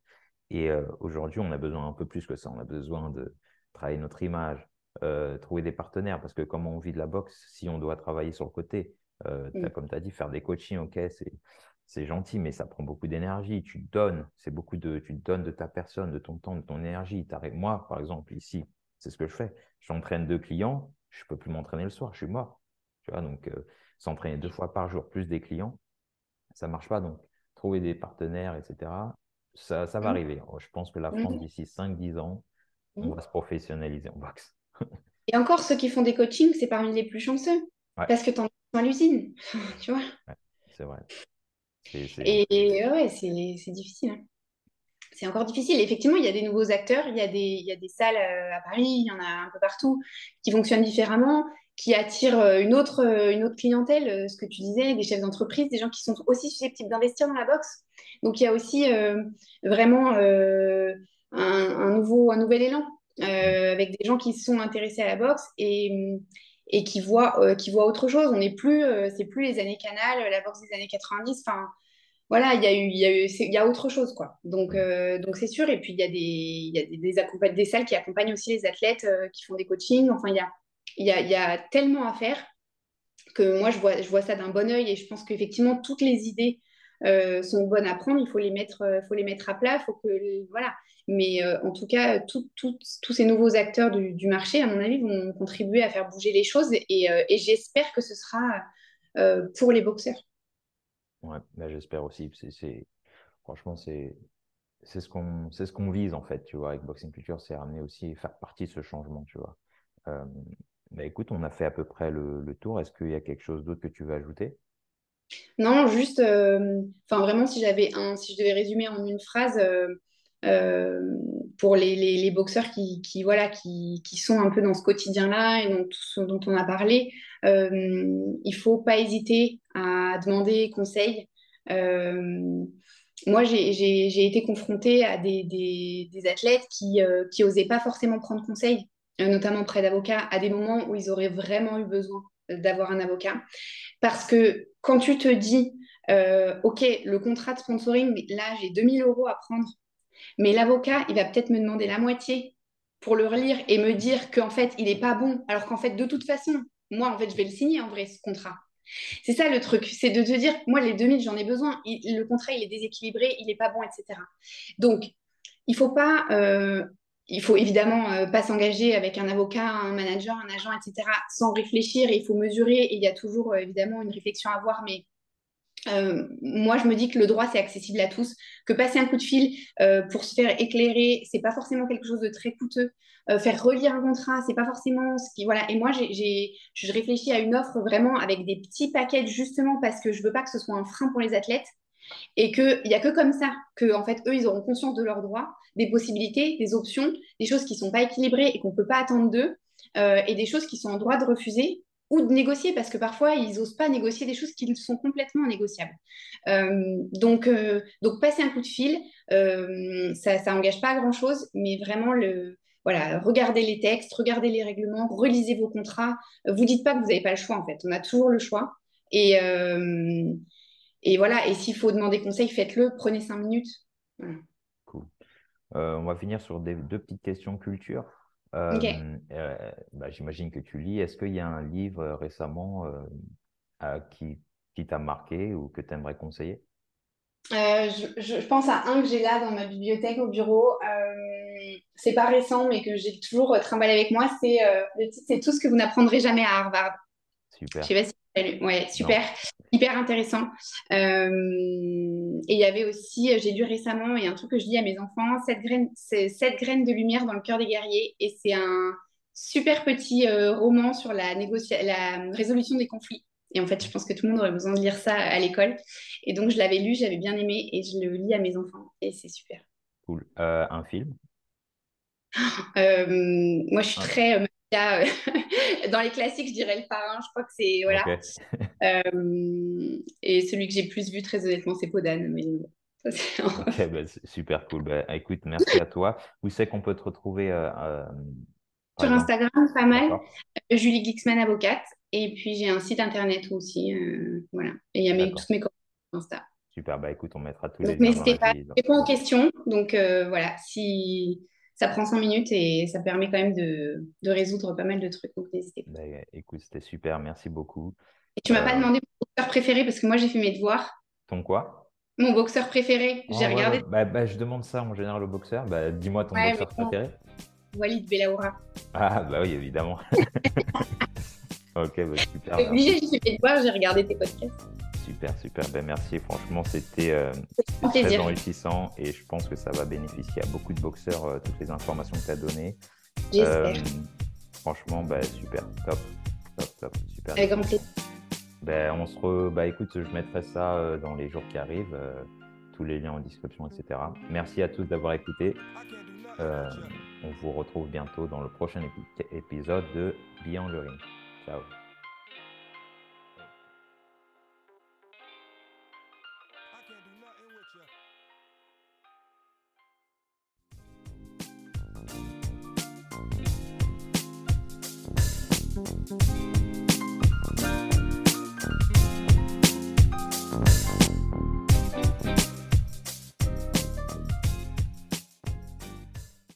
Et euh, aujourd'hui, on a besoin un peu plus que ça. On a besoin de travailler notre image, euh, trouver des partenaires parce que comment on vit de la boxe, si on doit travailler sur le côté, euh, mm. comme tu as dit, faire des coachings, ok, c'est c'est gentil, mais ça prend beaucoup d'énergie. Tu donnes, c'est beaucoup de, tu donnes de ta personne, de ton temps, de ton énergie. Moi, par exemple, ici, c'est ce que je fais. J'entraîne deux clients, je ne peux plus m'entraîner le soir, je suis mort. Tu vois, donc euh, s'entraîner deux fois par jour plus des clients, ça ne marche pas. Donc, trouver des partenaires, etc., ça, ça va mmh. arriver. Je pense que la mmh. France, d'ici 5-10 ans, on mmh. va se professionnaliser en boxe. Et encore, ceux qui font des coachings, c'est parmi les plus chanceux. Parce que tu en as à l'usine, tu vois. c'est vrai. Et ouais, c'est difficile. Hein. C'est encore difficile. Effectivement, il y a des nouveaux acteurs, il y a des, il y a des salles euh, à Paris, il y en a un peu partout qui fonctionnent différemment, qui attirent euh, une autre, euh, une autre clientèle, ce que tu disais, des chefs d'entreprise, des gens qui sont aussi susceptibles d'investir dans la boxe. Donc, il y a aussi vraiment un, nouveau, un nouvel élan avec des gens qui sont intéressés à la boxe et, et qui voient, euh, qui voient autre chose. On n'est plus, euh, c'est plus les années Canal, la boxe des années 90. Enfin, voilà, il y a eu, il y a eu, il y a autre chose, quoi. Donc, euh, donc c'est sûr. Et puis il y a des, il y a des, des, salles qui accompagnent aussi les athlètes, qui font des coachings. Enfin, il y a, il y a, il y a tellement à faire que moi je vois, je vois ça d'un bon oeil. Et je pense qu'effectivement toutes les idées sont bonnes à prendre. Il faut les mettre, faut les mettre à plat. Faut que, voilà. Mais euh, en tout cas, tous ces nouveaux acteurs du, marché, à mon avis, vont contribuer à faire bouger les choses. Et, euh, j'espère que ce sera pour les boxeurs. Ouais, bah, j'espère aussi. Franchement, c'est, c'est ce qu'on, c'est ce qu'on vise en fait, tu vois, avec Boxing Culture, c'est ramener aussi faire partie de ce changement, tu vois. bah, écoute, on a fait à peu près le tour. Est-ce qu'il y a quelque chose d'autre que tu veux ajouter? Non, juste, enfin vraiment, si j'avais un, si je devais résumer en une phrase. Euh, pour les, boxeurs qui, voilà, qui, sont un peu dans ce quotidien-là et dont, on a parlé, euh, il ne faut pas hésiter à demander conseil. Euh, moi, j'ai été confrontée à des athlètes qui n'osaient pas forcément prendre conseil, notamment près d'avocats, à des moments où ils auraient vraiment eu besoin d'avoir un avocat. Parce que quand tu te dis, OK, le contrat de sponsoring, là, j'ai 2000 euros à prendre mais l'avocat, il va peut-être me demander la moitié pour le relire et me dire qu'en fait, il n'est pas bon, alors qu'en fait, de toute façon, moi, en fait, je vais le signer en vrai, ce contrat. C'est ça le truc, c'est de te dire, moi, les 2000, j'en ai besoin, le contrat, il est déséquilibré, il n'est pas bon, etc. Donc, il faut pas, euh, il faut évidemment euh, pas s'engager avec un avocat, un manager, un agent, etc., sans réfléchir, il faut mesurer, il y a toujours euh, évidemment une réflexion à avoir, mais euh, moi, je me dis que le droit, c'est accessible à tous, que passer un coup de fil pour se faire éclairer, c'est pas forcément quelque chose de très coûteux. Faire relire un contrat, c'est pas forcément ce qui. Voilà. Et moi, je réfléchis à une offre vraiment avec des petits paquets, justement parce que je veux pas que ce soit un frein pour les athlètes et qu'il n'y a que comme ça que, fait, eux, ils auront conscience de leurs droits, des possibilités, des options, des choses qui ne sont pas équilibrées et qu'on ne peut pas attendre d'eux, et des choses qui sont en droit de refuser ou de négocier, parce que parfois, ils n'osent pas négocier des choses qui sont complètement négociables. Euh, donc, euh, donc, passer un coup de fil, euh, ça n'engage pas à grand-chose, mais vraiment, le, voilà, regardez les textes, regardez les règlements, relisez vos contrats. Vous dites pas que vous n'avez pas le choix, en fait. On a toujours le choix. Et, et voilà, et s'il faut demander conseil, faites-le, prenez cinq minutes. Cool. on va finir sur des, deux petites questions culture. Euh, bah, j'imagine que tu lis. Est-ce qu'il y a un livre euh, récemment euh, qui, qui t'a marqué ou que tu aimerais conseiller je, pense à un que j'ai là dans ma bibliothèque au bureau. c'est pas récent, mais que j'ai toujours trimballé avec moi. C'est le titre, c'est Tout ce que vous n'apprendrez jamais à Harvard. Super. Je sais pas si Ouais, super, hyper intéressant. Euh, et il y avait aussi, j'ai lu récemment, et un truc que je dis à mes enfants, cette graine, cette graine de lumière dans le cœur des guerriers. Et c'est un super petit euh, roman sur la, la résolution des conflits. Et en fait, je pense que tout le monde aurait besoin de lire ça à l'école. Et donc, je l'avais lu, j'avais bien aimé, et je le lis à mes enfants. Et c'est super. Cool. Euh, un film? Moi, je suis très euh, dans les classiques, je dirais le parrain. Je crois que c'est voilà. Euh, et celui que j'ai plus vu, très honnêtement, c'est Podane. Mais bah, super cool. Bah, écoute, merci à toi. Où c'est qu'on peut te retrouver euh, Sur Instagram, pas mal. Julie Gixman, avocate. Et puis j'ai un site internet aussi. voilà. Et il y a mes, tous mes coordonnées Insta. Super. Bah écoute, on mettra tous donc, les. N'hésitez pas. Je réponds aux questions. Donc voilà, si ça prend 5 minutes et ça permet quand même de, de résoudre pas mal de trucs. Donc, n'hésitez pas. Bah, écoute, c'était super. Merci beaucoup. Et tu m'as pas euh, demandé mon boxeur préféré parce que moi, j'ai fait mes devoirs. Ton quoi? Mon boxeur préféré. j'ai regardé. Bah, bah, je demande ça en général au boxeur. Bah, dis-moi ton boxeur préféré. Walid Belaoura. Ah, bah oui, évidemment. ok, bah, super. Obligé, j'ai fait mes devoirs, j'ai regardé tes podcasts. Super, super. Ben, merci. Franchement, c'était euh, très enrichissant et je pense que ça va bénéficier à beaucoup de boxeurs, euh, toutes les informations que tu as données. Euh, franchement, ben, super. Top. Top, top. Super. Avec grand plaisir. Ben, on se re... bah, écoute, je mettrai ça dans les jours qui arrivent, tous les liens en description, etc. Merci à tous d'avoir écouté. on vous retrouve bientôt dans le prochain épisode de Beyond the Ring. Ciao.